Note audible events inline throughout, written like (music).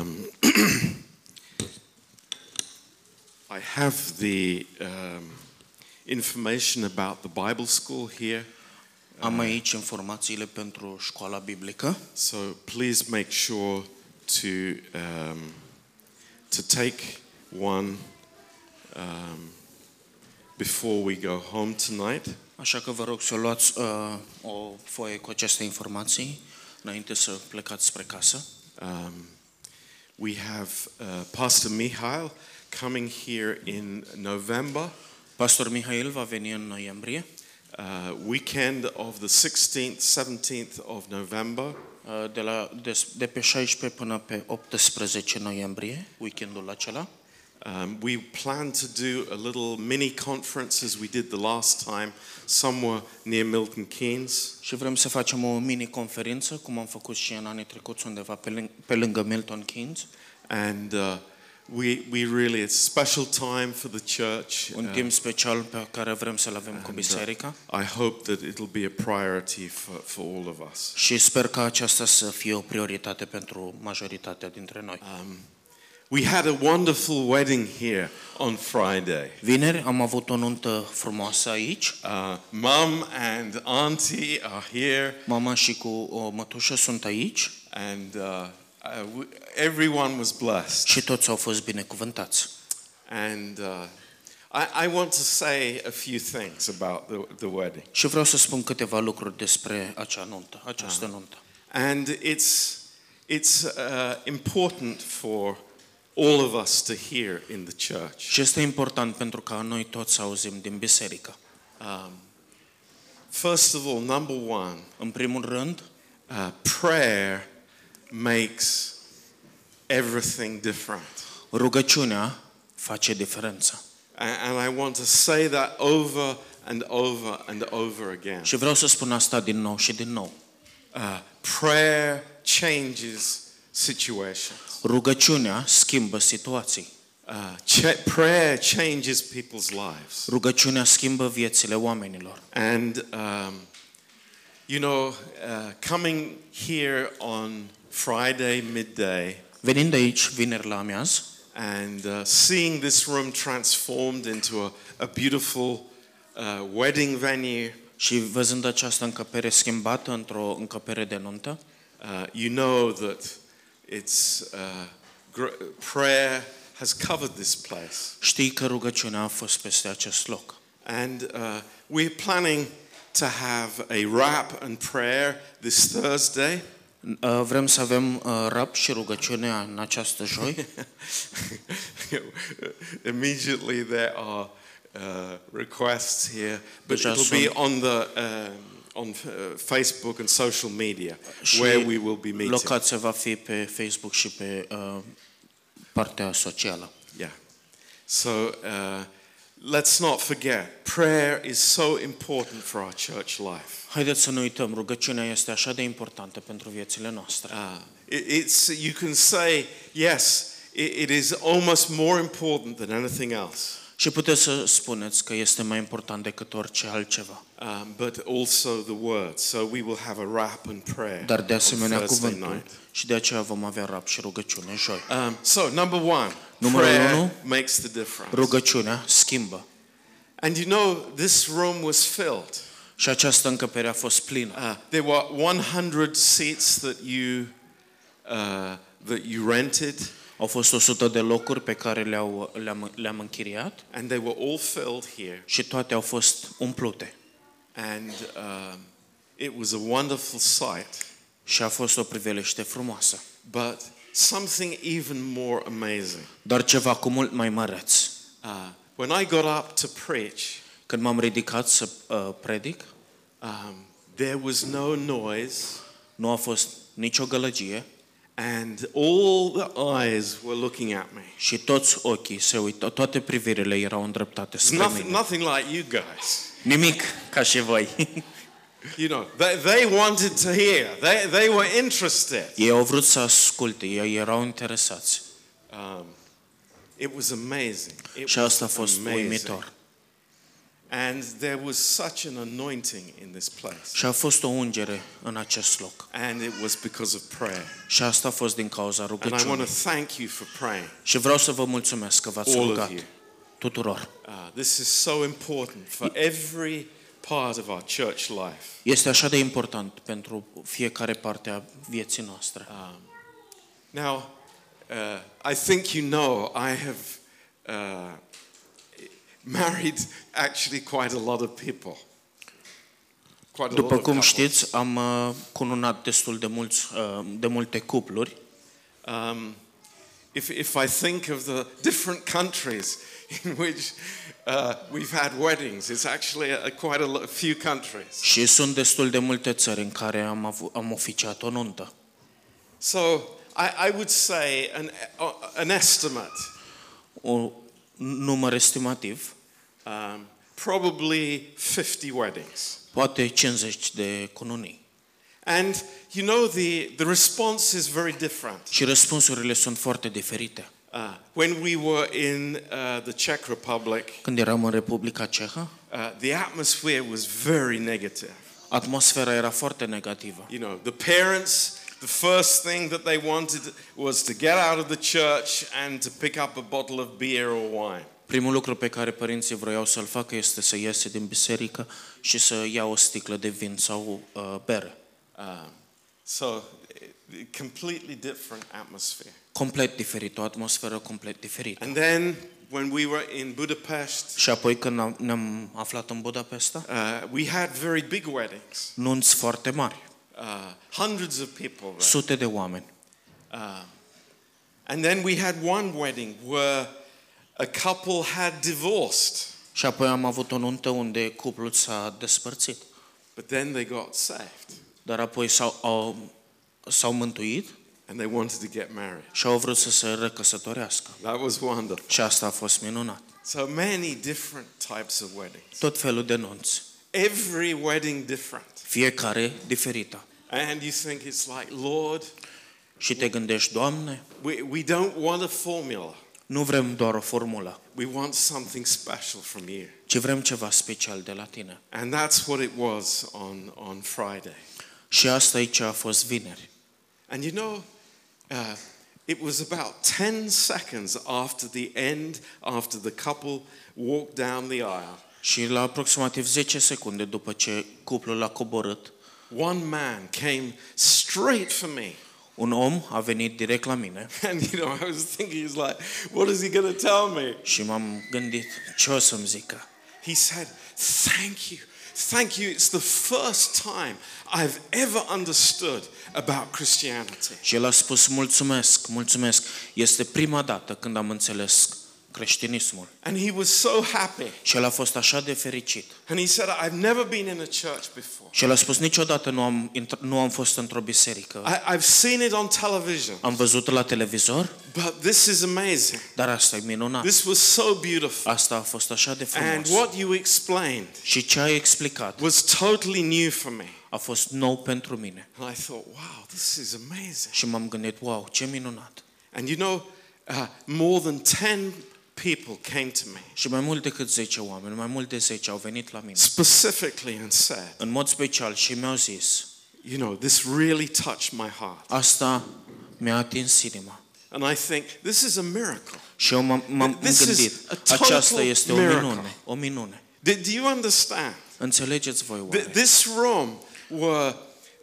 Um, (clears throat) I have the um, information about the Bible school here, Am aici informațiile pentru școala biblică, so please make sure to um, to take one um, before we go home tonight. așa că vă rog să luați uh, o foaie cu aceste informații înainte să plecați spre casă. Um, we have uh, Pastor Mihail coming here in November, Pastor Mihail va veni în noiembrie, uh, weekend of the 16th, 17th of November. uh, de, la, de, de pe 16 până pe 18 noiembrie, weekendul acela. Um, we plan to do a little mini conference as we did the last time, somewhere near Milton Keynes. Și vrem să facem o mini-conferință, cum am făcut și în anii trecuți, undeva pe, lâng- pe lângă Milton Keynes. And uh, we, we really, it's a special time for the church. Un Uh, timp special pe care vrem să-l avem cu and, biserica. uh, I hope that it'll be a priority for, for all of us. Și sper ca aceasta să fie o prioritate pentru majoritatea dintre noi. Um, we had a wonderful wedding here on Friday. Vineri am avut o nuntă frumoasă aici. Uh, Mum and Auntie are here, Mama și cu o mătușă sunt aici and uh, uh, we, everyone was blessed. și toți au fost binecuvântați. And uh, I, I want to say a few things about the, the wedding. Și vreau să spun câteva lucruri despre acea nuntă, această nuntă. And it's, it's uh, important for all of us to hear in the church. Și este important pentru ca noi toți să auzim din biserică. Um, first of all, number one, În primul rând, uh, prayer makes everything different. rugăciunea face diferența. And, and I want to say that over and over and over again. Și vreau să spun asta din nou și din nou. Uh, prayer changes situations. Rugăciunea schimbă situații. Uh, ch- prayer changes people's lives. Rugăciunea schimbă viețile oamenilor. And, um, you know, uh, coming here on Friday midday Venind aici, vineri la amiaz, and uh, seeing this room transformed into a, a beautiful uh, wedding venue, și văzând această încăpere schimbată într-o încăpere de nuntă, uh, you know that it's uh, prayer has covered this place. știi că rugăciunea a fost peste acest loc. And uh, we're planning to have a rap and prayer this Thursday. Uh, Vrem să avem uh, rap și rugăciunea în această joi. (laughs) Immediately there are uh, requests here, but Deja it'll be on the um, on uh, Facebook and social media Și where we will be meeting. locația va fi pe Facebook și pe uh, partea socială. Yeah. So uh, let's not forget, prayer is so important for our church life. Haideți să nu uităm, rugăciunea este așa de importantă pentru viețile noastre. Uh, it- it's you can say yes, it, it is almost more important than anything else. Și puteți să spuneți că este mai important decât orice altceva. Um, but also the word. So we will have a wrap and prayer Dar de on asemenea Thursday cuvântul night. și de aceea vom avea rap și rugăciune joi. Um, so number one, Numărul prayer unu, makes the difference. Rugăciunea schimbă. And you know, this room was filled. Și această încăpere a fost plină. Uh, there were 100 seats that you uh, that you rented, Au fost 100 de locuri pe care le-au, le-am, le-am închiriat and they were all filled here. și toate au fost umplute. And um, it was a wonderful sight. Și a fost o priveliște frumoasă. But something even more amazing. Dar ceva cu mult mai măreț. Uh, when I got up to preach, Când m-am ridicat să uh, predic, um, there was no noise, nu a fost nicio gălăgie and all the eyes were looking at me. și toți ochii se uită, toate privirile erau îndreptate It's spre nothing, mine. nothing like you guys. Nimic ca și voi. You know, they, they wanted to hear. They, they were interested. ei au vrut să asculte, ei erau interesați. Um, it was amazing. It Și was asta a fost amazing. uimitor. And there was such an anointing in this place. Și a fost o ungere în acest loc. And it was because of prayer. Și asta a fost din cauza And I want rugăciunii. to thank you for praying, Și vreau să vă mulțumesc că v-ați all of rugat you. tuturor. Uh, this is so important for every part of our church life. Este așa de important pentru fiecare parte a vieții noastre. Now, uh, I think you know I have uh, married actually quite a lot of people. Quite a lot După of cum couples. știți, am uh, cununat destul de, mulți, uh, de multe cupluri. Um, if, if I think of the different countries (laughs) in which uh, we've had weddings, it's actually a, quite a, lo- a few countries. Și sunt destul de multe țări în care am, avut, am oficiat o nuntă. So I, I would say an, uh, an estimate, Un număr estimativ, um, probably 50 weddings. poate 50 de cununii. And you know, the, the response is very different. Și răspunsurile sunt foarte diferite. Uh, when we were in uh, the Czech Republic, Când eram în Republica Cehă, uh, the atmosphere was very negative. atmosfera era foarte negativă. You know, the parents, the first thing that they wanted was to get out of the church and to pick up a bottle of beer or wine. Primul lucru pe care părinții vroiau să-l facă este să iese din biserică și să ia o sticlă de vin sau uh, bere. Um, so, eh, completely different atmosphere. Complet diferit, o atmosferă complet diferită. And then, when we were in Budapest, Și apoi când am- ne-am aflat în Budapesta, uh, we had very big weddings, nunți foarte mari, uh, hundreds of people there. sute de oameni. Uh, and then we had one wedding where a couple had divorced, Și apoi am avut o nuntă unde cuplul s-a despărțit. but then they got saved Dar apoi s-au, au, s-au mântuit and they wanted to get married. și au vrut să se recăsătorească. That was wonderful. Și asta a fost minunat. So many different types of weddings. Tot felul de nunți. Every wedding different. Fiecare diferită. And you think it's like, Lord, Și te gândești, Doamne, we, we don't want a formula. nu vrem doar o formulă, We want something special from you. ci vrem ceva special de la tine. And that's what it was on, on Friday. Și asta e ce a fost vineri. And you know, uh, it was about 10 seconds after the end, after the couple walked down the aisle, Și la aproximativ 10 secunde după ce cuplul a coborât, one man came straight for me. un om a venit direct la mine (laughs) And you know, I was thinking, he's like, what is he going to tell me? și m-am gândit ce o să-mi zică. He said, Thank you. Thank you. It's the first time I've ever understood about Christianity. Și el a spus, mulțumesc, mulțumesc. Este prima dată când am înțeles creștinismul. And he was so happy. Și el a fost așa de fericit. And he said, I've never been in a church before. Și el a spus, niciodată nu am, intr- nu am fost într-o biserică. I, I've seen it on television, Am văzut la televizor, but this is amazing. dar asta e minunat. This was so beautiful. Asta a fost așa de And frumos. what you explained Și ce ai explicat was totally new for me. a fost nou pentru mine. And I thought, wow, this is amazing. Și m-am gândit, wow, ce minunat. And you know, uh, more than 10 people came to me Și mai mult decât 10 oameni, mai mult de 10 au venit la mine. specifically and said, În mod special și mi-au zis, you know, this really touched my heart. asta mi-a atins inima. And I think this is a miracle. Și eu m-am, m-am This is gândit, aceasta este o minune, o minune. Do, you understand? Înțelegeți voi oare? This room were,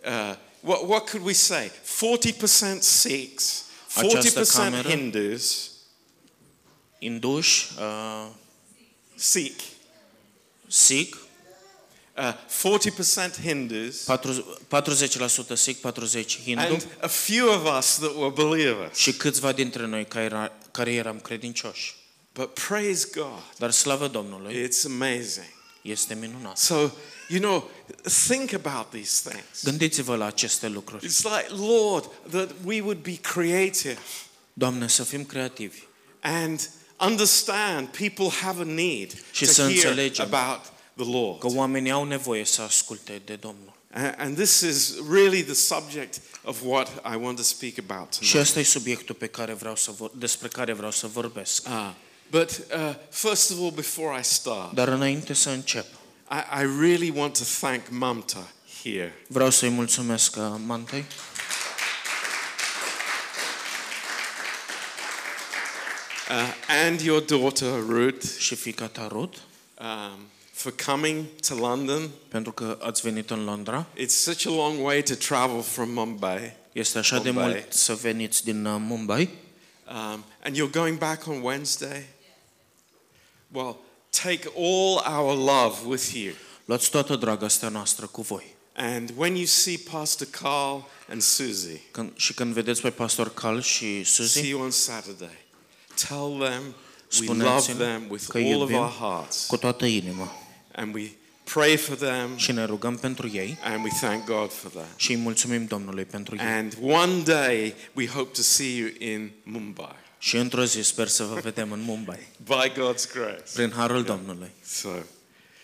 uh, what, what could we say? 40% Sikhs, 40% cameră- Hindus, Induși, uh, Sikh, Sikh, uh, 40% Hindus, 40% Sikh, 40% Hindu and a few of us that were believers. și câțiva dintre noi care, era, care eram credincioși. But praise God, Dar slavă Domnului, it's amazing. este minunat. So, you know, think about these things. Gândiți-vă la aceste lucruri. It's like, Lord, that we would be creative Doamne, să fim creativi and understand people have a need Și to să hear înțelegem about the Lord. că oamenii au nevoie să asculte de Domnul. A- And this is really the subject of what I want to speak about Și tonight. ăsta e subiectul pe care vreau să vor, despre care vreau să vorbesc. Uh, But uh, first of all, before I start, Dar înainte să încep, I, I really want to thank Mamta here. vreau să-i mulțumesc uh, Mantei Uh, and your daughter Ruth și fica ta Ruth um, for coming to London. pentru că ați venit în Londra. It's such a long way to travel from Mumbai. Este așa de Mumbai. mult să veniți din uh, Mumbai Um, and you're going back on Wednesday? Well, take all our love with you. Luați toată dragostea noastră cu voi. And when you see Pastor Carl and Susie, Când, și când vedeți pe pastor Cal see și Suzy, you on Saturday, tell them we love spuneți-le them with că all of iubim our hearts. cu toată inima And we pray for them și ne rugăm pentru ei and we thank God for that. și îi mulțumim Domnului pentru ei. And one day we hope to see you in Mumbai Și într-o zi sper să vă vedem în Mumbai, by God's grace. prin harul Domnului. So,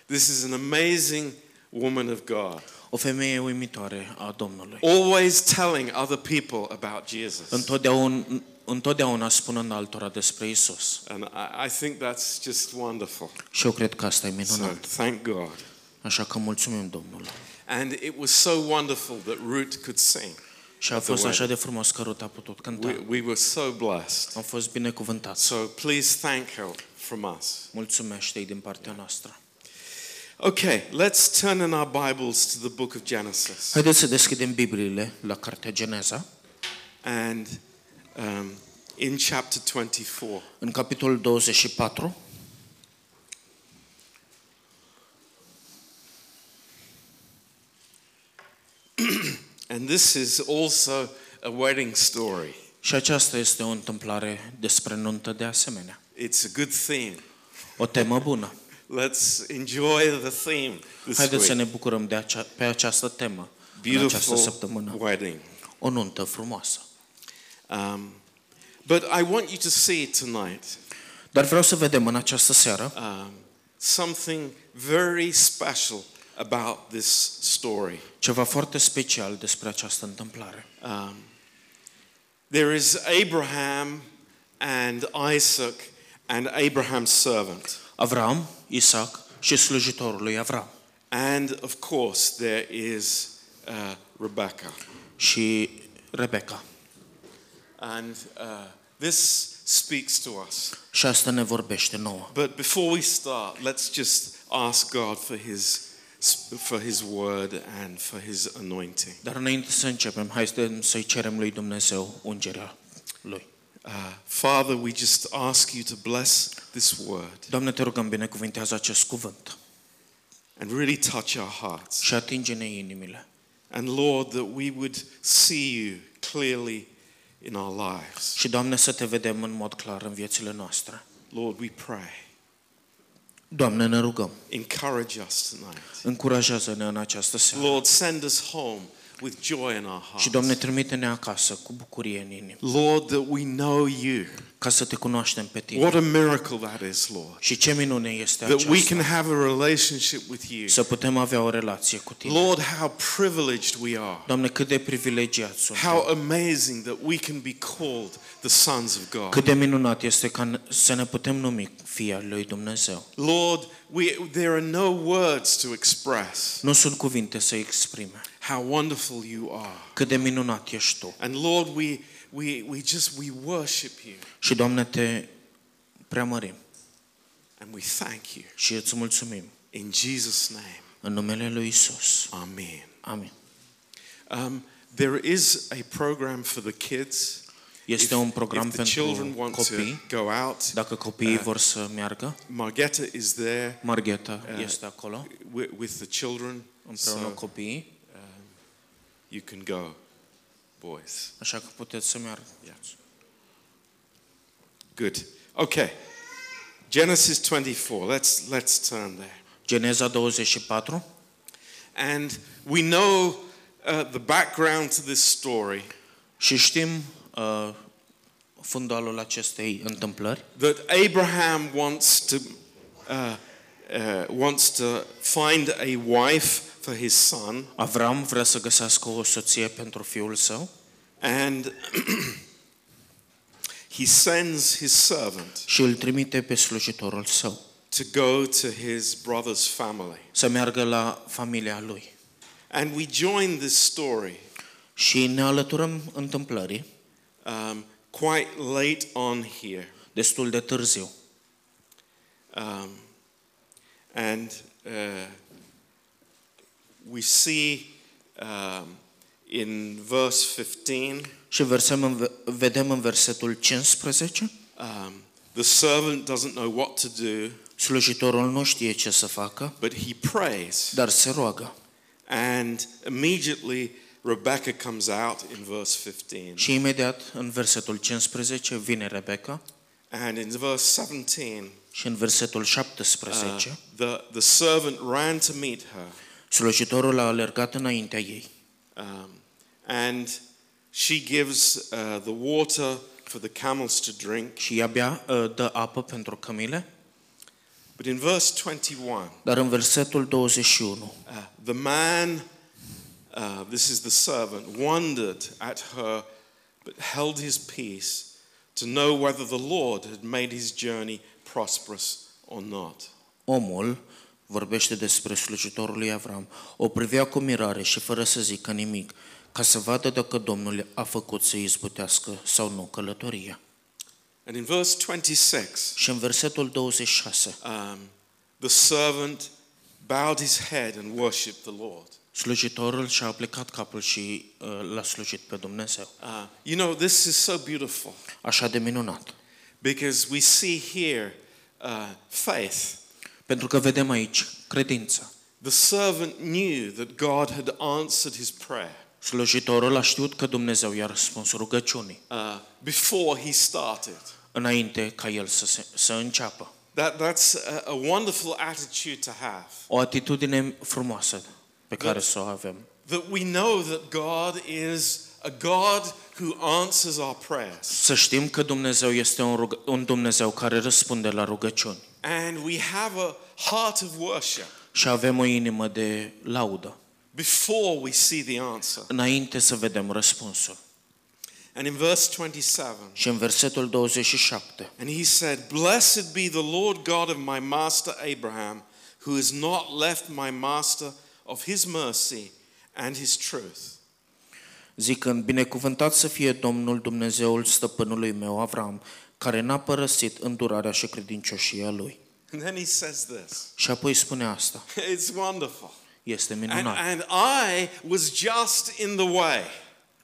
this is an amazing woman of God, O femeie uimitoare a Domnului. always telling other people about Jesus. Întotdeauna, întotdeauna spunând altora despre Isus. And I, I think that's just wonderful. Și eu cred că asta e So, minunat. thank God. Așa că mulțumim Domnului. And it was so wonderful that Ruth could sing. Și a fost așa de frumos că Ruth a putut cânta. We, we were so blessed. Am fost binecuvântați. So, please thank her from us. Mulțumește-i din partea noastră. Okay, let's turn in our Bibles to the book of Genesis. Haideți să deschidem Bibliile la cartea Geneza, And um, in chapter 24. în capitolul 24. (clears throat) And this is also a wedding story. Și aceasta este o întâmplare despre nuntă de asemenea. It's a good theme. O temă bună. (laughs) Let's enjoy the theme this Haideți să week. ne bucurăm de acea, pe această temă în această Beautiful săptămână. wedding. O nuntă frumoasă. Um, but I want you to see tonight Dar vreau să vedem în această seară um, something very special about this story. ceva foarte special despre această întâmplare. Um, there is Abraham and Isaac and Abraham's servant. Avram, Isaac și slujitorul lui Avram. And of course, there is uh, Rebecca. și Rebecca. And uh, this speaks to us. Și asta ne vorbește nouă. But before we start, let's just ask God for His for His word and for His anointing. Dar înainte să începem, hai să- să-i cerem lui Dumnezeu ungerea lui. Uh, Father, we just ask you to bless this word Doamne, te rugăm, binecuvintează acest cuvânt and really touch our hearts. și atinge-ne inimile. And Lord, that we would see you clearly in our lives. Și, Doamne, să te vedem în mod clar în viețile noastre. Lord, we pray. Doamne, ne rugăm, Encourage us tonight. încurajează-ne în această seară. Lord, send us home with joy in our Și, hearts. Doamne, trimite-ne acasă cu bucurie în inimă, Lord, that we know you. ca să te cunoaștem pe What tine. a miracle that is, Lord. Și ce minune este That we can aceasta, have a relationship with you. să putem avea o relație cu tine. Lord, how privileged we are. Doamne, cât de privilegiați How suntem. amazing that we can be called the sons of God. Cât de minunat este ca să ne putem numi fii al lui Dumnezeu. Lord, we, there are no words to express Nu sunt cuvinte să exprime. How wonderful you are. Cât de minunat ești tu. And Lord, we, we, we just, we worship you Și, Doamne, te preamărim and we thank you. și îți mulțumim. In Jesus' name, În numele lui Isus. amen. Amin. Um, there is a program for the kids. Este un program if the children pentru want to copii. go out, Dacă copiii vor să meargă, Margetta is there Margheta este acolo with, with the children. împreună So cu copiii, you can go, boys. așa că puteți să meargă. Good. Okay. Genesis 24. Let's let's turn there. Geneza 24 And we know uh, the background to this story și știm uh, fundalul acestei întâmplări, that Abraham wants to uh, uh, wants to find a wife for his son, Avram vrea să găsească o soție pentru fiul său and (clears throat) he sends his servant și îl trimite pe slujitorul său to go to his brother's family. să meargă la familia lui. And we join this story Și ne alăturăm întâmplării um, quite late on here. destul de târziu. Um, and uh, we see um, in verse 15 Și versăm în, vedem în versetul 15, um, the servant doesn't know what to do, slujitorul nu știe ce să facă, but he prays. dar se roagă. And immediately Rebecca comes out in verse 15. Și imediat, în versetul 15, vine Rebecca And in verse 17, și în versetul uh, 17, the, the servant ran to meet her. Slujitorul a alergat înaintea ei Um, and she gives uh, the water for the camels to drink. și ea bea, uh, dă apă pentru cămile, But in verse 21, dar în versetul 21, uh, the man, uh, this is the servant, wondered at her, but held his peace to know whether the Lord had made his journey prosperous or not. omul vorbește despre slujitorul lui Avram, o privea cu mirare și fără să zică nimic, ca să vadă dacă Domnul a făcut să izbutească sau nu călătoria. And in verse 26, Și în versetul 26, um, the servant bowed his head and worshipped the Lord. slujitorul și-a plecat capul și uh, l-a slujit pe Dumnezeu. Uh, you know, this is so beautiful Așa de minunat. because we see here uh, faith. Pentru că vedem aici credința. The servant knew that God had answered his prayer Slujitorul a știut că Dumnezeu i-a răspuns rugăciunii uh, before he started. înainte ca el să, se, să înceapă. That, that's a, a wonderful attitude to have. O atitudine frumoasă pe care să o avem. That we know that God is a God who answers our prayers. Să știm că Dumnezeu este un, rug- un Dumnezeu care răspunde la rugăciuni And we have a heart of worship și avem o inimă de laudă before we see the answer. înainte să vedem răspunsul. And in verse 27, Și în versetul 27, and he said, Blessed be the Lord God of my master Abraham, who has not left my master of his mercy and his truth. zicând, binecuvântat să fie Domnul Dumnezeul stăpânului meu Avram, care n-a părăsit îndurarea și credincioșia lui. And then he says this. Și apoi spune asta. It's wonderful. Este And, minunat. and I was just in the way.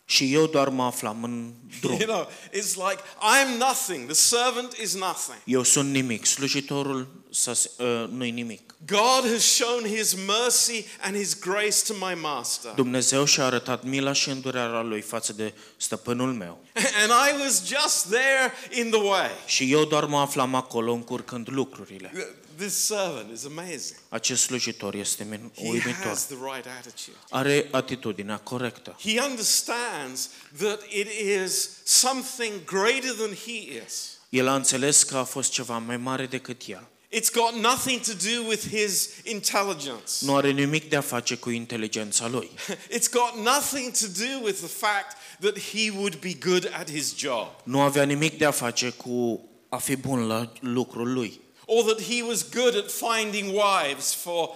Și eu doar mă aflam în (laughs) drum. You know, it's like I'm nothing. The servant is nothing. Eu sunt nimic, slujitorul să, uh, nu-i nimic. God has shown his mercy and his grace to my master. Dumnezeu și-a arătat mila și îndurarea lui față de stăpânul meu. (laughs) And I was just there in the way. Și eu doar mă aflam acolo încurcând lucrurile. This servant is amazing. Acest slujitor este min- He uimitor. has the right attitude. Are atitudinea corectă. He understands that it is something greater than he is. El a înțeles că a fost ceva mai mare decât el. It's got nothing to do with his intelligence. Nu are nimic de a face cu inteligența lui. (laughs) It's got nothing to do with the fact that he would be good at his job Nu avea nimic de a face cu a fi bun la lucrul lui. Or that he was good at finding wives for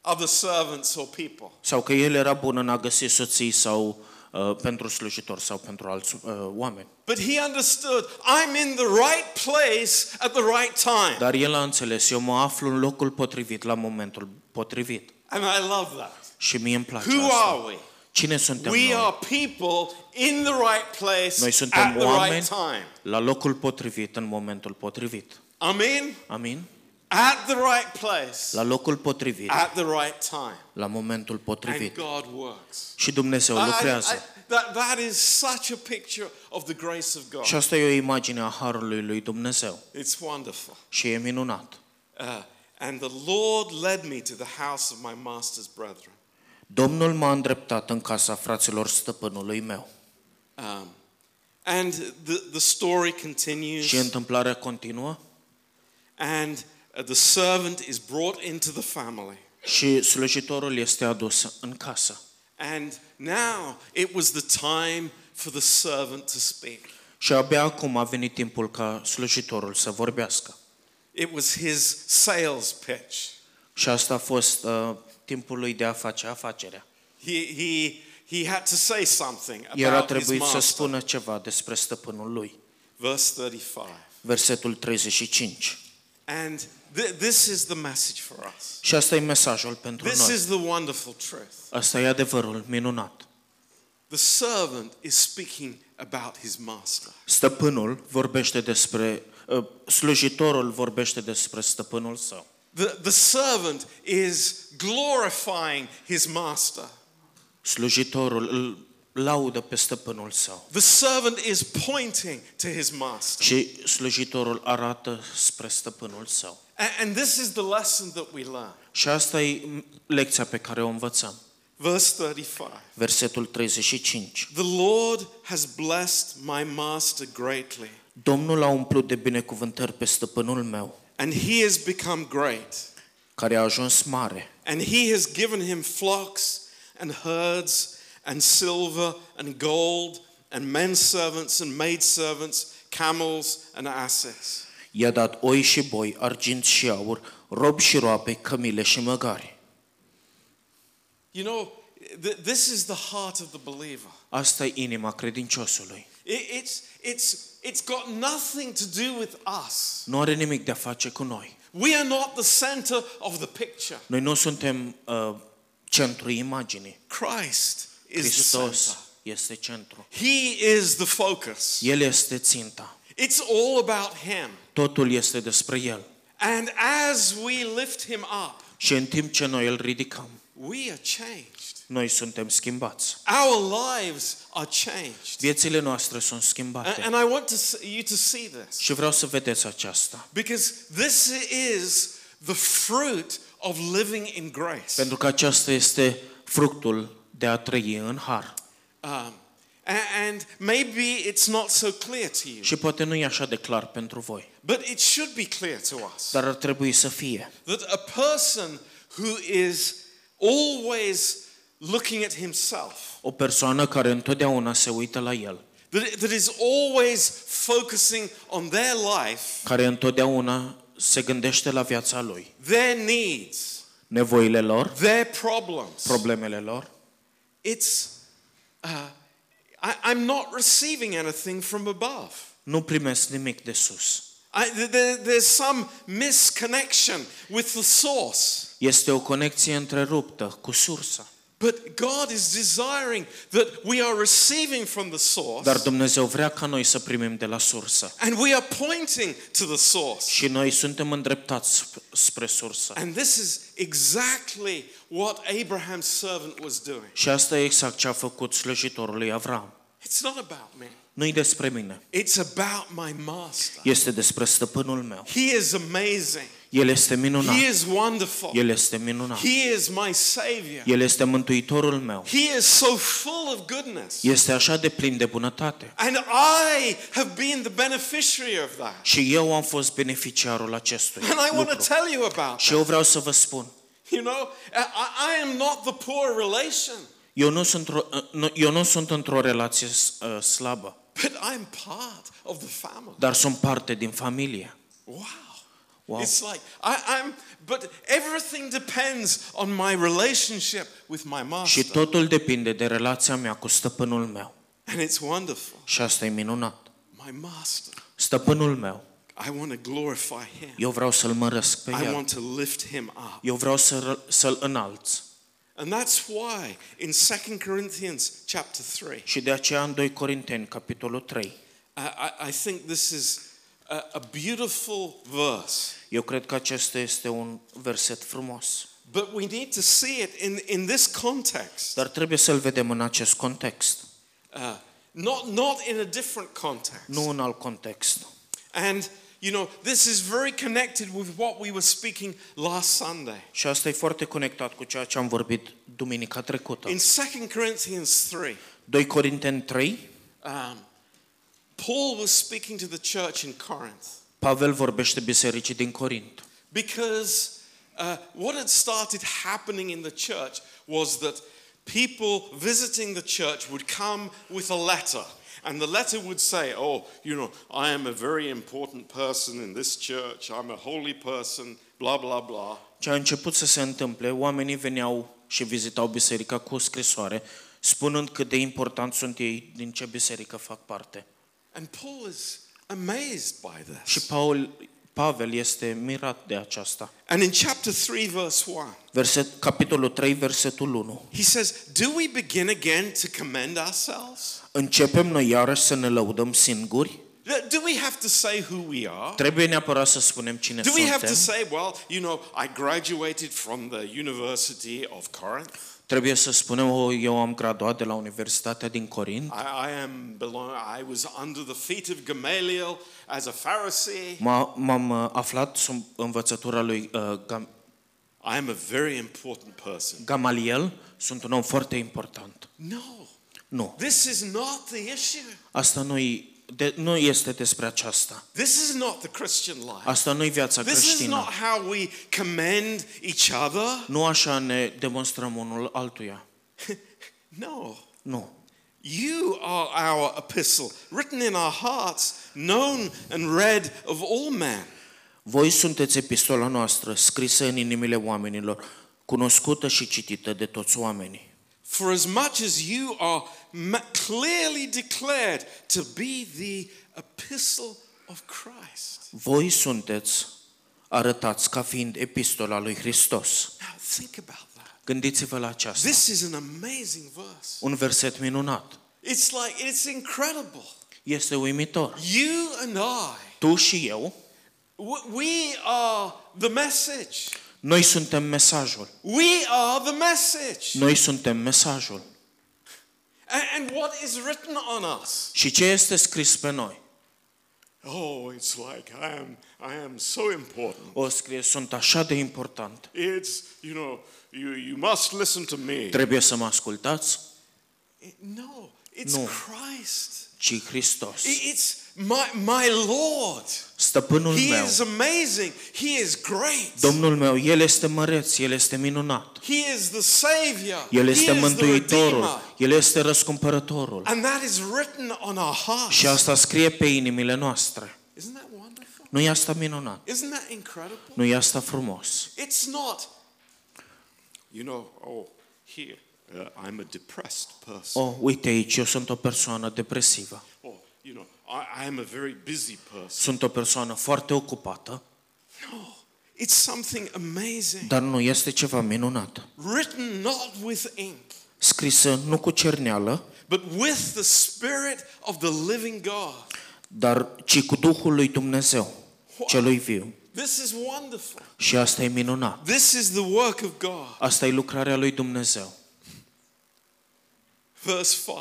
other servants or people. Sau că el era bun în a găsi soții sau uh, pentru slujitori sau pentru alți uh, oameni. But he understood I'm in the right place at the right time. Dar el a înțeles, eu mă aflu în locul potrivit la momentul potrivit. And I love that. Și mie îmi place Who asta. are we? Cine suntem We noi? are people in the right place Noi at suntem the right oameni time. la locul potrivit în momentul potrivit. Amen. Amin? At the right place La locul potrivit, at the right time. la momentul And potrivit. God works. Și Dumnezeu I- I- lucrează. I- that, that is such a picture of the grace of God. Și asta e o imagine a harului lui Dumnezeu. It's wonderful. Și e minunat. Uh, and the Lord led me to the house of my master's brethren. Domnul m-a îndreptat în casa fraților stăpânului meu. Um, and the, the story continues. Și întâmplarea continuă And uh, the servant is brought into the family. și slujitorul este adus în casă. And now it was the time for the servant to speak. Și abia acum a venit timpul ca slujitorul să vorbească. It was his sales pitch. Și asta a fost uh, timpul lui de a face afacerea. He, he, he had to say something El a about his trebuit să master. spună ceva despre stăpânul lui. Verse 35. Versetul 35. And th- this is the message for us. Și asta e mesajul pentru This noi. is the wonderful truth. Asta e adevărul minunat. The servant is speaking about his master. Stăpânul vorbește despre, uh, slujitorul vorbește despre stăpânul său. The, the servant is glorifying his master. Slujitorul îl laudă pe stăpânul său. The servant is pointing to his master. Și slujitorul arată spre stăpânul său. A- And this is the lesson that we learn. Și asta e lecția pe care o învățăm. Verse 35. Versetul 35. The Lord has blessed my master greatly, Domnul a umplut de binecuvântări pe stăpânul meu, and he has become great. care a ajuns mare. And he has given him flocks and herds and silver and gold and men servants and maid servants, camels and asses. I-a dat oi și boi, argint și aur, robi și roabe, cămile și măgari. You know, th- this is the heart of the believer. Asta e inima credinciosului. It- it's, it's, it's got nothing to do with us. Nu are nimic de a face cu noi. We are not the center of the picture. Noi nu suntem uh, centrul imaginii. Christ is the Hristos center. este centru. He is the focus. El este ținta. It's all about Him. Totul este despre El. And as we lift Him up, Și în timp ce noi îl ridicăm, we are changed. noi suntem schimbați. Our lives are changed. Viețile noastre sunt A- schimbate. And I want to s- you to see this Și vreau să vedeți aceasta. because this is the fruit of living in grace. Pentru că aceasta este fructul de a trăi în har. Um, a- and maybe it's not so clear to you, Și poate nu e așa de clar pentru voi, but it should be clear to us dar ar trebui să fie. that a person who is always looking at himself, O persoană care întotdeauna se uită la el, that, that is always focusing on their life, care întotdeauna se gândește la viața lui, their needs, nevoile lor, their problems. problemele lor, It's, uh, I, I'm not receiving anything from above. nu primesc nimic de sus. I, there, there's some misconnection with the source. Este o conexie întreruptă cu sursa. But God is desiring that we are receiving from the source Dar Dumnezeu vrea ca noi să primim de la sursă. and we are pointing to the source. Și noi suntem îndreptați sp- spre sursă. And this is exactly what Abraham's servant was doing. Și asta e exact ce a făcut slujitorul lui Avram. It's not about me. Nu-i despre mine, It's about my master. este despre stăpânul meu. He is amazing. El este minunat. He is wonderful. El este minunat. He is my savior. El este mântuitorul meu. He is so full of goodness. Este așa de plin de bunătate. And I have been the beneficiary of that. Și eu am fost beneficiarul acestui And I want to lucru. tell you about Și that. eu vreau să vă spun, (laughs) You know, I, I am not the poor relation, eu nu sunt, ro- nu- eu nu sunt într-o relație uh, slabă, but I'm part of the family. dar sunt parte din familie. Wow. Wow. It's like, I, I'm, but everything depends on my relationship with my Și master. totul depinde de relația mea cu stăpânul meu. And it's wonderful. Și asta e minunat. My master. Stăpânul meu, I want to glorify him. eu vreau să-l măresc pe I el. want to lift him up. Eu vreau să, să-l înalț. And that's why in 2 Corinthians chapter 3, Și de aceea în 2 Corinteni, capitolul 3, I, I- I think this is a, a beautiful verse. eu cred că acesta este un verset frumos. But we need to see it in, in this context, Dar trebuie să-l vedem în acest context, uh, not, not in a different context. nu în alt context. And, you know, this is very connected with what we were speaking last Sunday. Și asta e foarte conectat cu ceea ce am vorbit duminica trecută. In 2 Corinthians 3, 2 Corinteni 3, um, Paul was speaking to the church in Corinth Pavel vorbește bisericii din Corint. because uh, what had started happening in the church was that people visiting the church would come with a letter And the letter would say, Oh, you know, I am a very important person in this church, I'm a holy person, blah, blah, blah. Ce a început să se întâmple, oamenii veneau și vizitau biserica cu o scrisoare, spunând cât de important sunt ei, din ce biserică fac parte. And Paul is amazed by Și this. Paul, Pavel este mirat de aceasta. And in chapter 3, verse 1, Verset, capitolul 3, versetul 1. he says, Do we begin again to commend ourselves? Începem noi iarăși să ne lăudăm singuri? Do we have to say who we are? Trebuie neapărat să spunem cine Do we have to suntem? say, well, you know, I graduated from the University of Corinth. Trebuie să spunem, oh, eu am graduat de la Universitatea din Corint, I, I am belong. I was under the feet of Gamaliel as a Pharisee. M-a- m-am uh, aflat sub învățătura lui uh, Gam- I am a very important person. Gamaliel, sunt un om foarte important. No, Nu, this is not the issue. asta nu, de, nu este despre aceasta. This is not the Christian life. Asta nu e viața This is creștină. not how we commend each other. Nu așa ne demonstrăm unul altuia. (laughs) No. Nu. You are our epistle, written in our hearts, known and read of all men. Voi sunteți epistola noastră, scrisă în inimile oamenilor, cunoscută și citită de toți oamenii. For as much as you are clearly declared to be the epistle of Christ. Voi sunteți arătați ca fiind epistola lui Hristos. Now think about that. Gândiți-vă la aceasta. This is an amazing verse. Un verset minunat. It's like it's incredible. Este uimitor. You and I, Tu și eu, we are the message. Noi suntem mesajul. We are the message. Noi suntem mesajul. A- And what is written on us? Și ce este scris pe noi? Oh, it's like I am I am so important. O scrie, sunt așa de important. It's, you know, you, you must listen to me. Trebuie să mă ascultați, It- no, it's No. Christ. ci Hristos. I- It's my, my Lord. Stăpânul He meu, is amazing. He is great. Domnul meu, El este măreț, El este minunat. He is the Savior. El he este is the Mântuitorul, Redeemer. El este răscumpărătorul. And that is written on our hearts. Și asta scrie pe inimile noastre. Isn't that wonderful? Nu e asta minunat? Isn't that incredible? Nu e asta frumos? It's not, you know, oh, here, uh, I'm a depressed person. Oh, uite aici, eu sunt o persoană depresivă. Oh, you know, I, I am a very busy person. Sunt o persoană foarte ocupată, No, it's something amazing. dar nu este ceva minunat. Written not with ink, Scrisă nu cu cerneală, but with the Spirit of the living God. dar ci cu Duhul lui Dumnezeu, celui viu. This is wonderful. Și asta e minunat. This is the work of God. Asta e lucrarea lui Dumnezeu. Verse 5.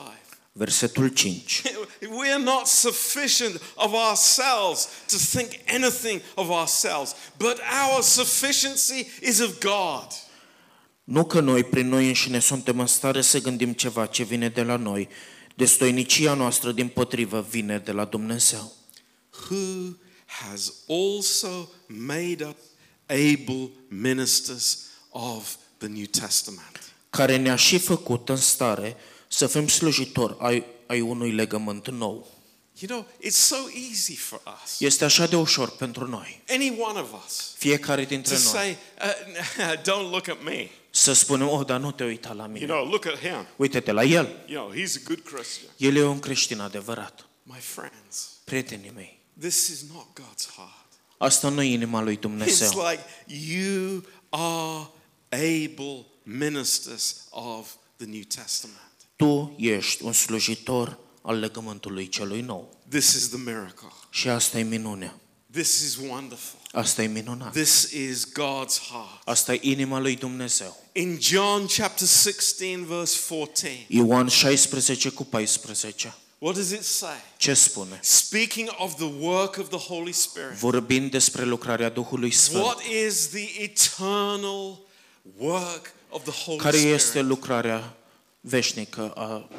Versetul 5. (laughs) We are not sufficient of ourselves to think anything of ourselves, but our sufficiency is of God. Nu că noi prin noi înșine suntem în stare să gândim ceva ce vine de la noi, destoinicia noastră din potrivă vine de la Dumnezeu, Who has also made up able ministers of the New Testament. care ne-a și făcut în stare să fim slujitori ai, ai unui legământ nou. You know, it's so easy for us, Este așa de ușor pentru noi, any one of us, fiecare to dintre noi, say, uh, (laughs) don't look at me. să spunem, oh, dar nu te uita la You mine. know, look at him. Uite-te la el. You know, he's a good Christian. El e un creștin adevărat. My friends, Prietenii mei, this is not God's heart. asta nu e inima lui It's Dumnezeu. like you are able ministers of the New Testament. Tu ești un slujitor al legământului celui nou. This is the miracle. Și asta e minunea. This is wonderful. Asta e minunat. This is God's heart. Asta e inima lui Dumnezeu. In John chapter 16, verse 14, Ioan 16 cu 14. what does it say? Ce spune? Speaking of the work of the Holy Spirit. Vorbind despre lucrarea Duhului Sfânt. What is the eternal work of the Holy Care este Spirit lucrarea veșnică a,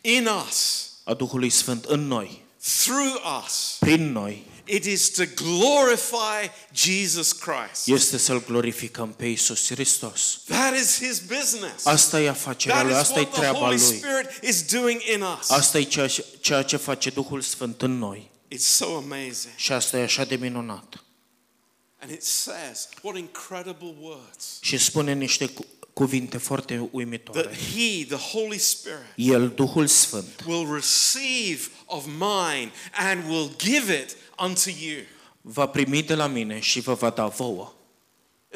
in us? a Duhului Sfânt în noi? through us, prin noi, it is to glorify Jesus Christ. este să-L glorificăm pe Isus Hristos. That is his business. Asta e afacerea That Lui, is asta e what the treaba Holy Lui. Spirit is doing in us. Asta e ceea ce, ceea ce face Duhul Sfânt în noi. It's so amazing. Și asta e așa de minunat. And it says, what incredible words. Și spune niște cu- cuvinte foarte That uimitoare. he, the Holy Spirit, El, Duhul Sfânt, will receive of mine and will give it unto you. va primi de la mine și vă va da vouă.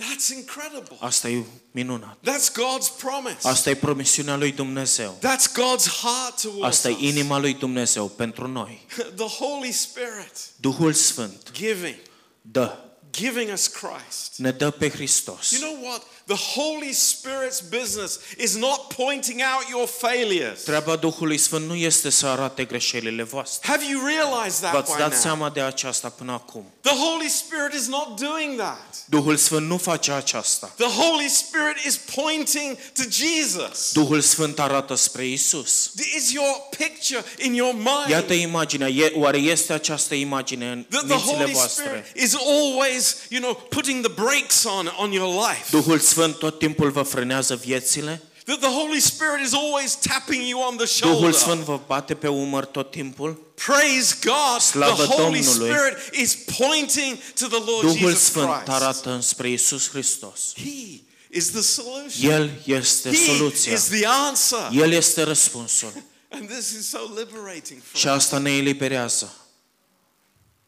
That's incredible. Asta e minunat. That's God's promise. Asta e promisiunea lui Dumnezeu. That's God's heart towards Asta e us. inima lui Dumnezeu pentru noi. (laughs) The Holy Spirit Duhul Sfânt giving, dă, giving us Christ. ne dă pe Hristos. You know what? The Holy Spirit's business is not pointing out your failures. Treaba Duhului Sfânt nu este să arate greșelile voastre. Have you realized that V-ați by dat now? seama de aceasta până acum. The Holy Spirit is not doing that. Duhul Sfânt nu face aceasta. The Holy Spirit is pointing to Jesus. Duhul Sfânt arată spre Isus. Is your picture in your mind? Iată imaginea. Oare este această imagine în That the Holy? Spirit is always, you know, putting the brakes on on your life. Duhul Sfânt tot timpul vă frânează viețile? That the Holy Spirit is always tapping you on the Duhul shoulder. Sfânt vă bate pe umăr tot timpul? Praise God. Slavă the Holy Domnului. Spirit is pointing to the Lord Duhul Jesus Sfânt Christ. arată spre Isus Hristos. He is the solution. El este He soluția. is the answer. El este răspunsul. (laughs) And this is so liberating for Și us. asta ne eliberează.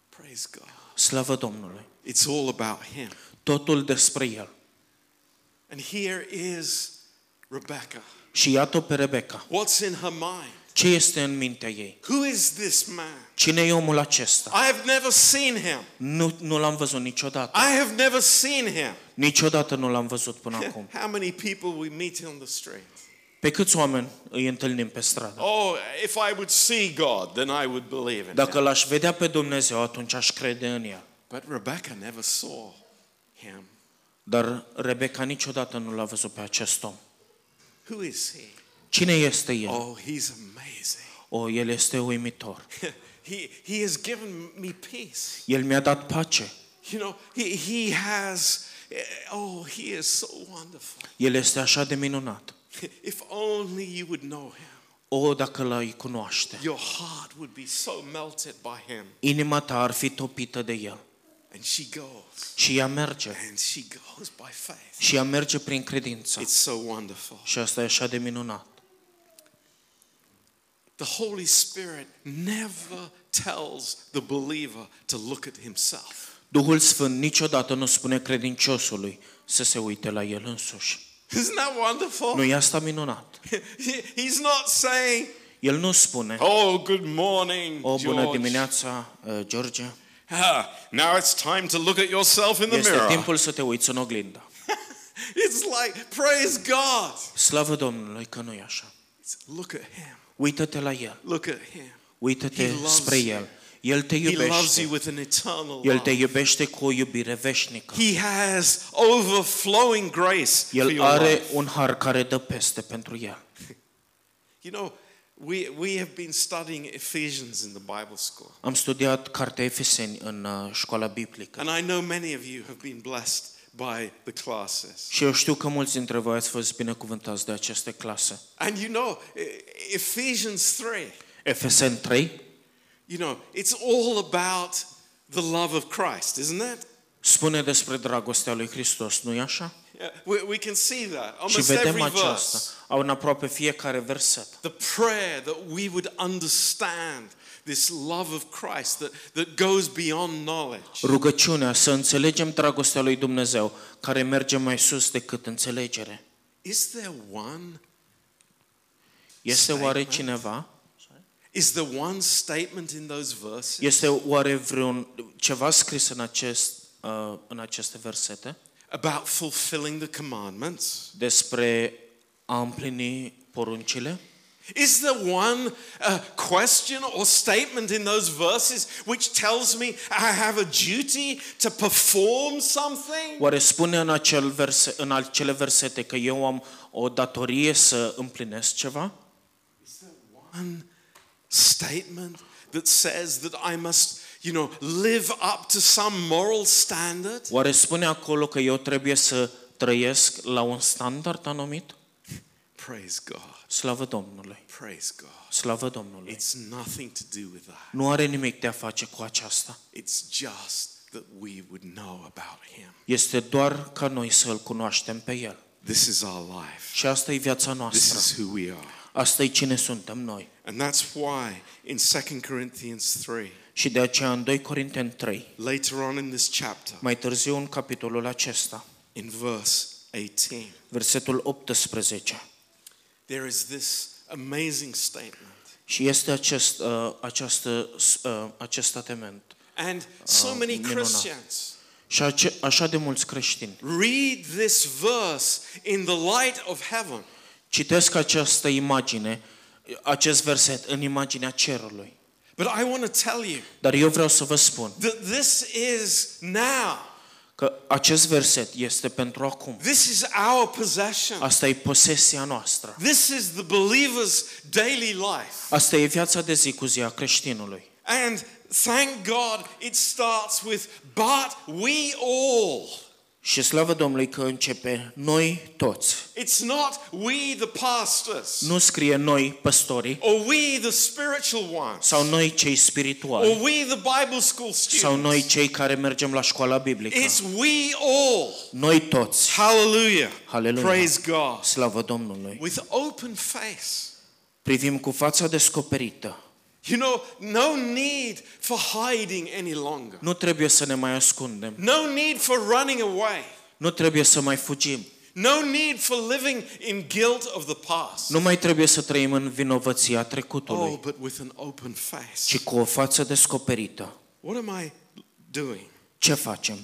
Praise God. Slavă Domnului. It's all about Him. Totul despre El. And here is Rebecca. Și iată pe Rebecca. What's in her mind? Ce este în mintea ei? Who is this man? Cine e omul acesta? I have never seen him. Nu, nu l-am văzut niciodată. I have never seen him. Niciodată nu l-am văzut până (laughs) acum. How many people we meet on the street? Pe câți oameni îi întâlnim pe stradă? Oh, if I would see God, then I would believe in Dacă him. l-aș vedea pe Dumnezeu, atunci aș crede în El. But Rebecca never saw him. Dar Rebecca niciodată nu l-a văzut pe acest om. Who is he? Cine este el? Oh, he's amazing. O, el este uimitor. (laughs) he, he has given me peace. El mi-a dat pace. You know, he, he has, oh, he is so wonderful. El este așa de minunat. (laughs) If only you would know him. O, dacă l-ai cunoaște. Your heart would be so melted by him. Inima ta ar fi topită de el. And she goes. Și ea merge. And she goes by faith. Și ea merge prin credință. It's so wonderful. Și asta e așa de minunat. The Holy Spirit never tells the believer to look at himself. Duhul Sfânt niciodată nu spune credinciosului să se uite la el însuși. Isn't that wonderful? Nu e asta minunat? He- He's not saying, El nu spune, Oh, good morning, o bună George. dimineața, uh, George, Ah, now it's time to look at yourself in the este mirror. timpul să te uiți în oglindă. (laughs) It's like, praise God. Slavă Domnului că nu e așa. It's, look at him. Uită-te la El, Look at him. uită-te He loves spre you. El. El te He loves you iubește. with an eternal El te love. iubește cu o iubire veșnică. He has overflowing grace for El your are life. un har care dă peste pentru El. (laughs) You know, we, we have been studying Ephesians in the Bible school. Am studiat cartea Efeseni în uh, școala biblică. And I know many of you have been blessed by the classes. Și eu știu că mulți dintre voi ați fost binecuvântați de aceste clase. And you know, E- Ephesians 3, Efeseni 3 you know, it's all about the love of Christ, isn't it? spune despre dragostea lui Hristos, nu-i așa? Yeah, we, we can see that Și almost vedem every aceasta verse. au în aproape fiecare verset. The prayer that we would understand this love of Christ that, that goes beyond knowledge. Rugăciunea să înțelegem dragostea lui Dumnezeu, care merge mai sus decât înțelegere. Is there one? Este oare Statement. cineva? Is there one statement in those verses Este oare vreun ceva scris în, acest, uh, în aceste versete about fulfilling the commandments? despre a împlini poruncile? Is there one uh, question or statement in those verses which tells me I have a duty to perform something? Oare spune în, acel verse, în acele versete că eu am o datorie să împlinesc ceva? One statement that says that I must, you know, live up to some moral standard? Oare spune acolo că eu trebuie să trăiesc la un standard anumit? Praise God. Slavă Domnului! Praise God. Slavă Domnului! It's nothing to do with that. Nu are nimic de a face cu aceasta. It's just that we would know about Him. Este doar ca noi să îl cunoaștem pe el. This is our life. Și asta e viața This noastră. is who we are. Asta e cine suntem noi. And that's why in 2 Corinthians 3, Și de aceea în 2 Corinteni 3, later on in this chapter, mai târziu în capitolul acesta, in verse 18, versetul 18, there is this amazing statement. și este acest, uh, această, uh, acest statement. And so Oh, many minunat. Christians Și ace- așa de mulți creștini read this verse in the light of heaven citesc această imagine, acest verset în imaginea cerului. But I want to tell you Dar eu vreau să vă spun that this is now. că acest verset este pentru acum. This is our possession. Asta e posesia noastră. This is the believer's daily life. Asta e viața de zi cu zi a creștinului. And thank God it starts with, but we all. Și slavă Domnului că începe noi toți. It's not we, the pastors, Nu scrie noi păstorii or we, the spiritual ones, sau noi cei or spirituali we, the Bible school sau noi students. cei care mergem la școala biblică. It's we all. Noi toți. Hallelujah. Hallelujah. Praise God. Slavă Domnului. With open face. Privim cu fața descoperită. You know, no need for hiding any longer. Nu trebuie să ne mai ascundem. No need for running away. Nu trebuie să mai fugim. No need for living in guilt of the past. Nu mai trebuie să trăim în vinovăția Oh, trecutului, but with an open face. ci cu o față descoperită. What am I doing? Ce facem?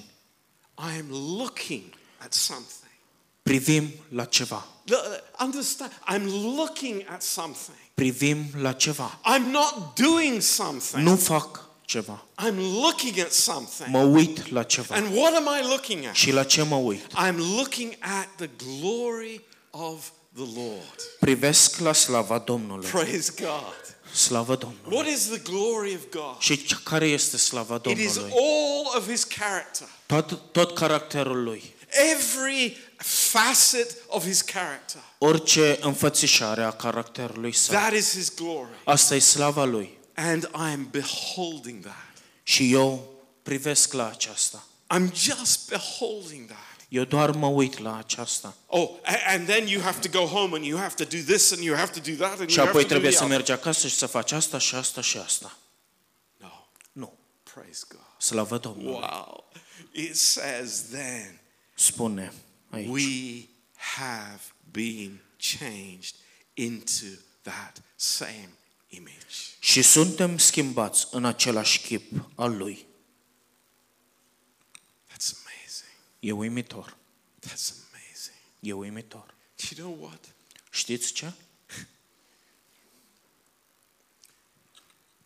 I am looking at something. Privim la ceva. L- Understand? I'm looking at something. Privim la ceva. I'm not doing something. Nu fac ceva. I'm looking at something. Mă uit la ceva. And what am I looking at? Și la ce mă uit? I'm looking at the glory of the Lord. Privesc la slava Domnului. Praise God. Slavă Domnului. What is the glory of God? Și ce- care este slava It is Domnului? all of his character. Tot, tot caracterul lui. Every facet of his character. Orice înfățișare a caracterului său. That is his glory. Asta e slava lui. And I am beholding that. Și eu privesc la aceasta. I'm just beholding that. Eu doar mă uit la aceasta. Oh, a- and then you have to go home and you have to do this and you have to do that and Și you have apoi to do trebuie the să other. mergi acasă și să faci asta și asta și asta. No. Nu. Praise God. Slavă Domnului. Wow. It says then Spune aici. we have been changed into that same image. Și suntem schimbați în același chip al lui. That's amazing. E uimitor. That's amazing. E uimitor. Do you know what? Știți ce?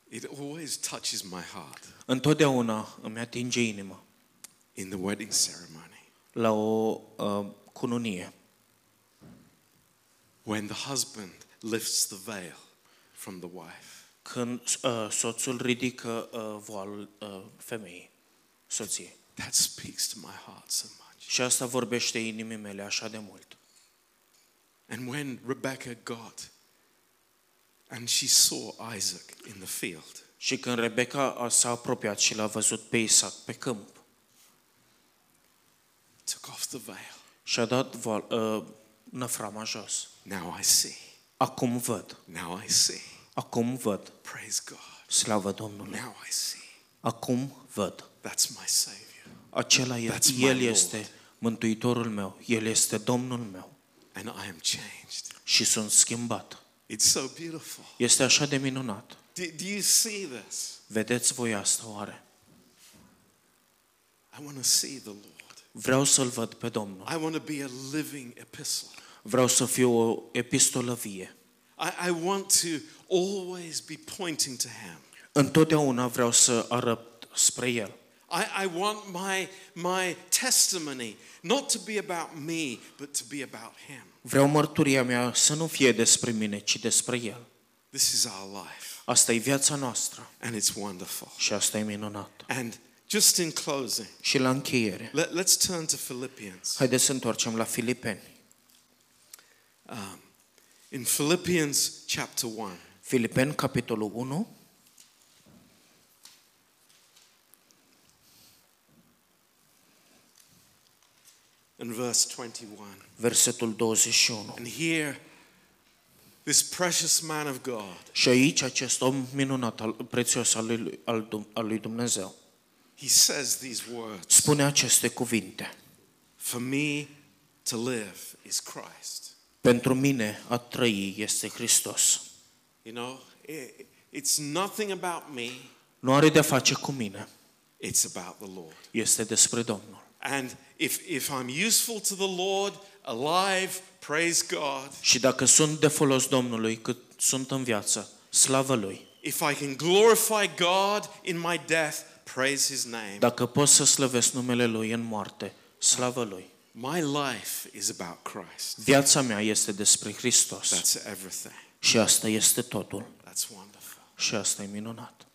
It always touches my heart Întotdeauna îmi atinge inima in the wedding ceremony la o uh, cununie. when the husband lifts the veil from the wife. Când uh, soțul ridică uh, voalul uh, femeii, soției. That speaks to my heart so much. Și asta vorbește inimii mele așa de mult. And when Rebecca got and she saw Isaac in the field, Și când Rebecca a- s-a apropiat și l-a văzut pe Isaac pe câmp took off the veil. și a dat voal, uh, năframa jos. Now I see. Acum văd. Now I see. Acum văd. Praise God. Slavă Domnului. Now I see. Acum văd. That's my Savior. Acela e, That's my El Lord. este Mântuitorul meu. El este Domnul meu. And I am changed. Și sunt schimbat. It's so beautiful. Este așa de minunat. Do, do you see this? Vedeți voi asta oare? I want to see the Lord. Vreau să-L văd pe Domnul. I want to be a living epistle. Vreau să fiu o epistolă vie. I, I want to always be pointing to Him. Întotdeauna vreau să arăt spre El. I, I want my, my testimony not to be about me, but to be about Him. Vreau mărturia mea să nu fie despre mine, ci despre El. This is our life, Asta e viața noastră and it's wonderful. și asta e minunat. And just in closing, Și la încheiere, let, let's turn to Philippians. haideți să întoarcem la Filipeni. Um, in Philippians chapter 1, Filipeni, capitolul 1, and verse 21. versetul 21. And here, this precious man of God, Și aici acest om minunat, al, prețios al lui, al, Dum- al lui Dumnezeu, he says these words spune aceste cuvinte. For me to live is Christ. Pentru mine a trăi este Hristos. You know, it, it's nothing about me, Nu are de-a face cu mine, it's about the Lord. este despre Domnul. And if, if I'm useful to the Lord, alive, praise God. Și dacă sunt de folos Domnului cât sunt în viață, slavă Lui. If I can glorify God in my death, praise His name. Dacă pot să slăvesc numele Lui în moarte, slavă Lui. My life is about Christ. Viața mea este despre Hristos. That's everything. Și asta este totul. That's wonderful. Și asta e minunat.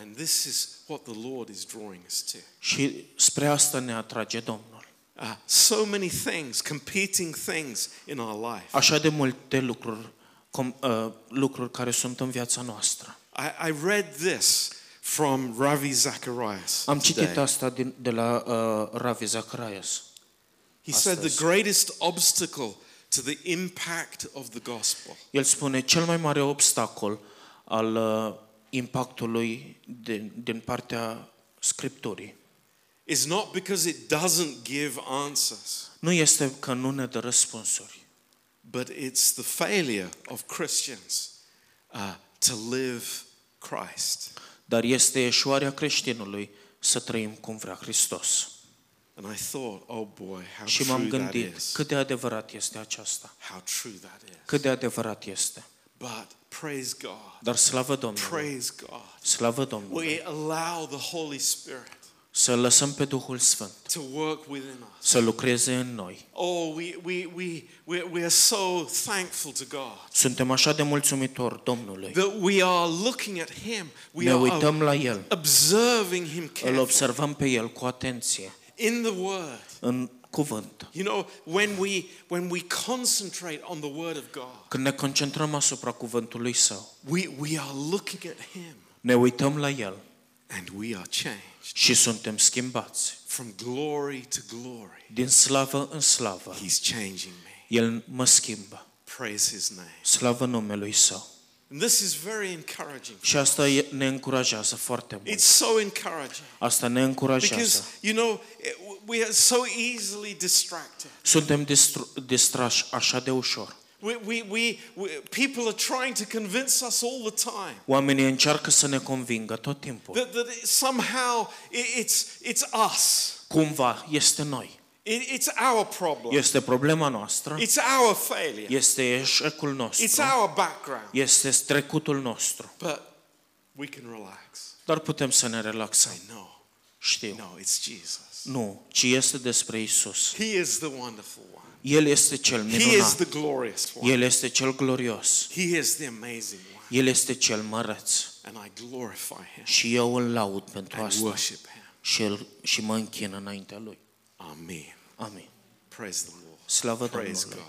And this is what the Lord is drawing us to. Și spre asta ne atrage Domnul. Uh, so many things, competing things in our life. Așa de multe lucruri, com, uh, lucruri care sunt în viața noastră. I, I read this from Ravi Zacharias. Am citit today. asta din, de la uh, Ravi Zacharias. He said the astăzi. greatest obstacle to the impact of the gospel El spune cel mai mare obstacol al uh, impactului din, din partea Scripturii is not because it doesn't give answers, nu este că nu ne dă răspunsuri, but it's the failure of Christians uh, to live Christ. Dar este eșuarea creștinului să trăim cum vrea Hristos. And I thought, oh boy, how Și m-am true that gândit is. cât de adevărat este aceasta. How true that is. Cât de adevărat este. But praise God. Dar slavă Domnului. Praise God. Slavă Domnului. We allow the Holy Spirit Să lăsăm pe Duhul Sfânt to work within us. să lucreze în noi. Oh, we, we, we, we, we are so thankful to God Suntem așa de mulțumitori Domnului. that we are looking at Him. We Ne are uităm la El. observing Him Îl carefully observăm pe El cu atenție in the Word. în cuvânt. You know, when we, when we concentrate on the Word of God, Când ne concentrăm asupra cuvântului Său, we, we are looking at Him ne uităm la El and we are changed și suntem schimbați. from glory to glory. Din slavă în slavă, He's changing me. El mă schimbă. Praise His name. Slavă numelui Său. And this is very encouraging. Și asta e- ne încurajează foarte mult. It's so encouraging Asta ne încurajează. because, you know, it- we are so easily distracted. Suntem distru- distrași așa de ușor. We, we, we, we, people are trying to convince us all the time Oamenii încearcă să ne convingă tot timpul. that, that it- somehow it, it's, it's us. Cumva este noi. It, it's our problem. Este problema noastră. It's our failure. Este eșecul It's nostru. our background. Este trecutul nostru. But we can relax. Dar putem să ne relaxăm. Say, no, Știu. no, it's Jesus. Nu, ci este despre Isus. He is the wonderful one. El este cel He is the glorious one. El este cel glorios. He is the amazing one. El este cel măreț. And I glorify him Și eu îl laud pentru and asta. worship him. Și, el, și mă închin înaintea lui. Amen. Amin. Praise the Lord. Slavă Praise Domnului.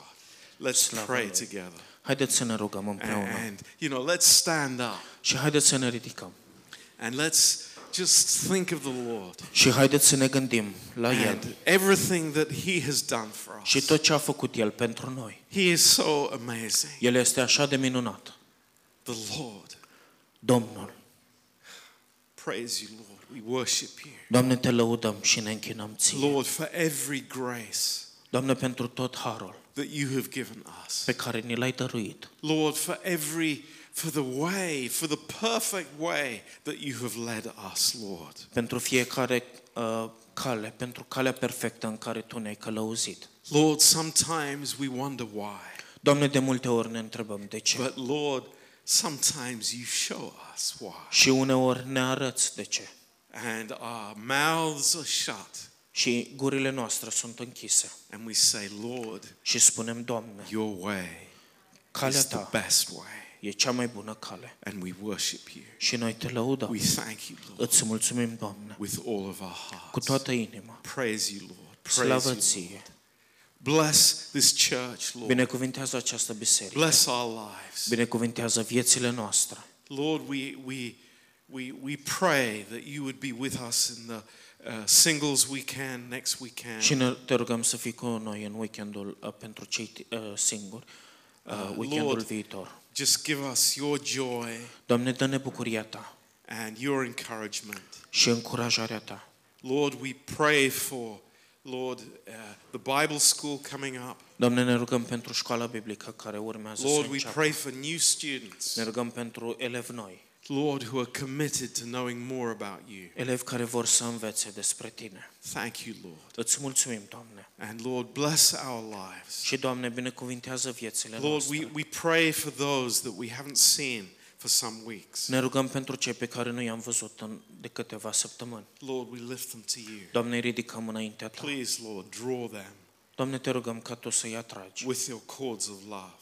God. Let's Slavă pray Lui. together. Haideți să ne rugăm And, împreună. and, you know, let's stand up Și haideți să ne ridicăm. and let's just think of the Lord Și haideți să ne gândim la El. and everything that He has done for Și us. tot ce a făcut El pentru noi. He is so amazing. El este așa de minunat. The Lord. Domnul. Praise you, Lord. We worship you. Doamne, te lăudăm și ne închinăm ție. Lord, for every grace Doamne, pentru tot harul that you have given us. pe care ni l-ai dăruit. Lord, for every, for the way, for the perfect way that you have led us, Lord. Pentru fiecare uh, cale, pentru calea perfectă în care Tu ne-ai călăuzit. Lord, sometimes we wonder why. Doamne, de multe ori ne întrebăm de ce. But Lord, sometimes you show us why. Și uneori ne arăți de ce. And our mouths are shut. Și gurile noastre sunt închise. And we say, Lord, Și spunem, Doamne, your way calea is the Ta best way. E cea mai bună cale. And we worship you. Și noi te lăudăm. We thank you, Lord, Îți mulțumim, Doamne, with all of our cu hearts. toată inima. Praise you, Lord. Praise Slavă you, ție. Lord. Bless this church, Lord. Binecuvintează această biserică. Bless our lives. Binecuvintează viețile noastre. Lord, we, we, we, we pray that you would be with us in the uh, singles weekend, next Și weekend. ne, te rugăm să fii cu noi în weekendul uh, pentru cei uh, singuri, uh, Uh, weekendul Lord, viitor. Just give us your joy Doamne, dă-ne bucuria Ta and your encouragement. și încurajarea Ta. Lord, we pray for, Lord, uh, the Bible school coming up. Doamne, ne rugăm pentru școala biblică care urmează Lord, să we înceapă. pray for new students. Ne rugăm pentru elevi noi, Lord, who are committed to knowing more about you. elevi care vor să învețe despre Tine. Thank you, Lord. Îți mulțumim, Doamne. And Lord, bless our lives. Și, Doamne, binecuvintează viețile Lord, noastre. we, we pray for those that we haven't seen for some weeks. Ne rugăm pentru cei pe care nu i-am văzut în, de câteva săptămâni. Lord, we lift them to you. Doamne, îi ridicăm înaintea Ta. Please, Lord, draw them Doamne, te rugăm ca Tu să-i atragi with your cords of love,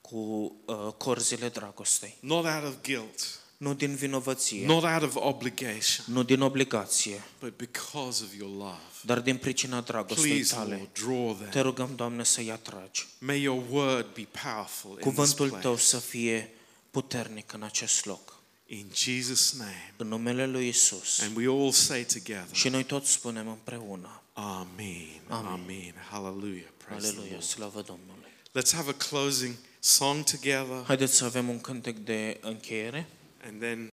cu uh, corzile dragostei. not out of guilt, Nu din vinovăție, not out of obligation, nu din obligație, but because of your love. dar din pricina dragostei Please, Tale. Lord, draw Te them. rugăm, Doamne, să-i atragi. May your word be powerful in this Cuvântul Tău place. să fie puternic în acest loc. In Jesus' name. În numele Lui Isus. And we all say together, Și noi toți spunem împreună. Amen. Amen. Amen. Hallelujah. Praise the Aleluia, Lord. slavă Domnului. Let's have a closing song together Haideți să avem un cântec de încheiere. And then